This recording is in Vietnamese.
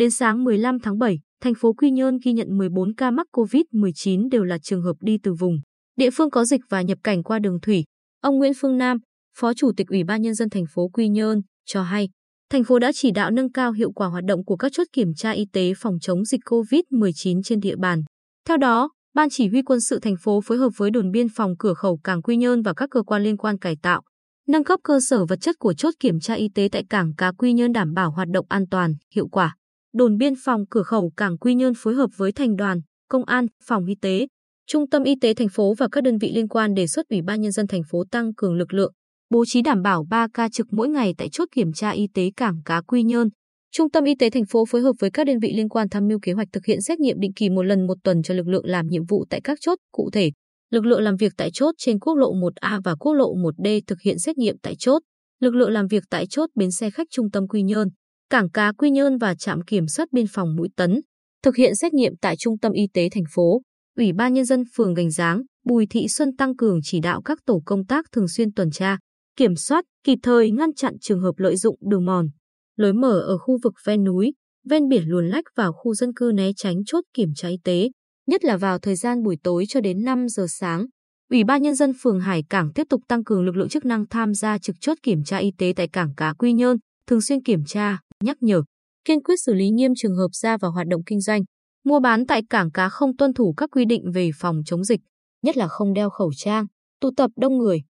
Đến sáng 15 tháng 7, thành phố Quy Nhơn ghi nhận 14 ca mắc COVID-19 đều là trường hợp đi từ vùng địa phương có dịch và nhập cảnh qua đường thủy. Ông Nguyễn Phương Nam, Phó Chủ tịch Ủy ban nhân dân thành phố Quy Nhơn cho hay, thành phố đã chỉ đạo nâng cao hiệu quả hoạt động của các chốt kiểm tra y tế phòng chống dịch COVID-19 trên địa bàn. Theo đó, Ban chỉ huy quân sự thành phố phối hợp với đồn biên phòng cửa khẩu cảng Quy Nhơn và các cơ quan liên quan cải tạo, nâng cấp cơ sở vật chất của chốt kiểm tra y tế tại cảng cá Quy Nhơn đảm bảo hoạt động an toàn, hiệu quả. Đồn biên phòng cửa khẩu cảng Quy Nhơn phối hợp với thành đoàn, công an, phòng y tế, trung tâm y tế thành phố và các đơn vị liên quan đề xuất Ủy ban nhân dân thành phố tăng cường lực lượng, bố trí đảm bảo 3 ca trực mỗi ngày tại chốt kiểm tra y tế cảng cá Quy Nhơn. Trung tâm y tế thành phố phối hợp với các đơn vị liên quan tham mưu kế hoạch thực hiện xét nghiệm định kỳ một lần một tuần cho lực lượng làm nhiệm vụ tại các chốt cụ thể. Lực lượng làm việc tại chốt trên quốc lộ 1A và quốc lộ 1D thực hiện xét nghiệm tại chốt. Lực lượng làm việc tại chốt bến xe khách trung tâm Quy Nhơn, cảng cá Quy Nhơn và trạm kiểm soát biên phòng Mũi Tấn thực hiện xét nghiệm tại trung tâm y tế thành phố. Ủy ban nhân dân phường Gành Giáng, Bùi Thị Xuân tăng cường chỉ đạo các tổ công tác thường xuyên tuần tra, kiểm soát, kịp thời ngăn chặn trường hợp lợi dụng đường mòn, lối mở ở khu vực ven núi, ven biển luồn lách vào khu dân cư né tránh chốt kiểm tra y tế, nhất là vào thời gian buổi tối cho đến 5 giờ sáng. Ủy ban nhân dân phường Hải Cảng tiếp tục tăng cường lực lượng chức năng tham gia trực chốt kiểm tra y tế tại cảng cá Quy Nhơn, thường xuyên kiểm tra, nhắc nhở, kiên quyết xử lý nghiêm trường hợp ra vào hoạt động kinh doanh, mua bán tại cảng cá không tuân thủ các quy định về phòng chống dịch, nhất là không đeo khẩu trang, tụ tập đông người,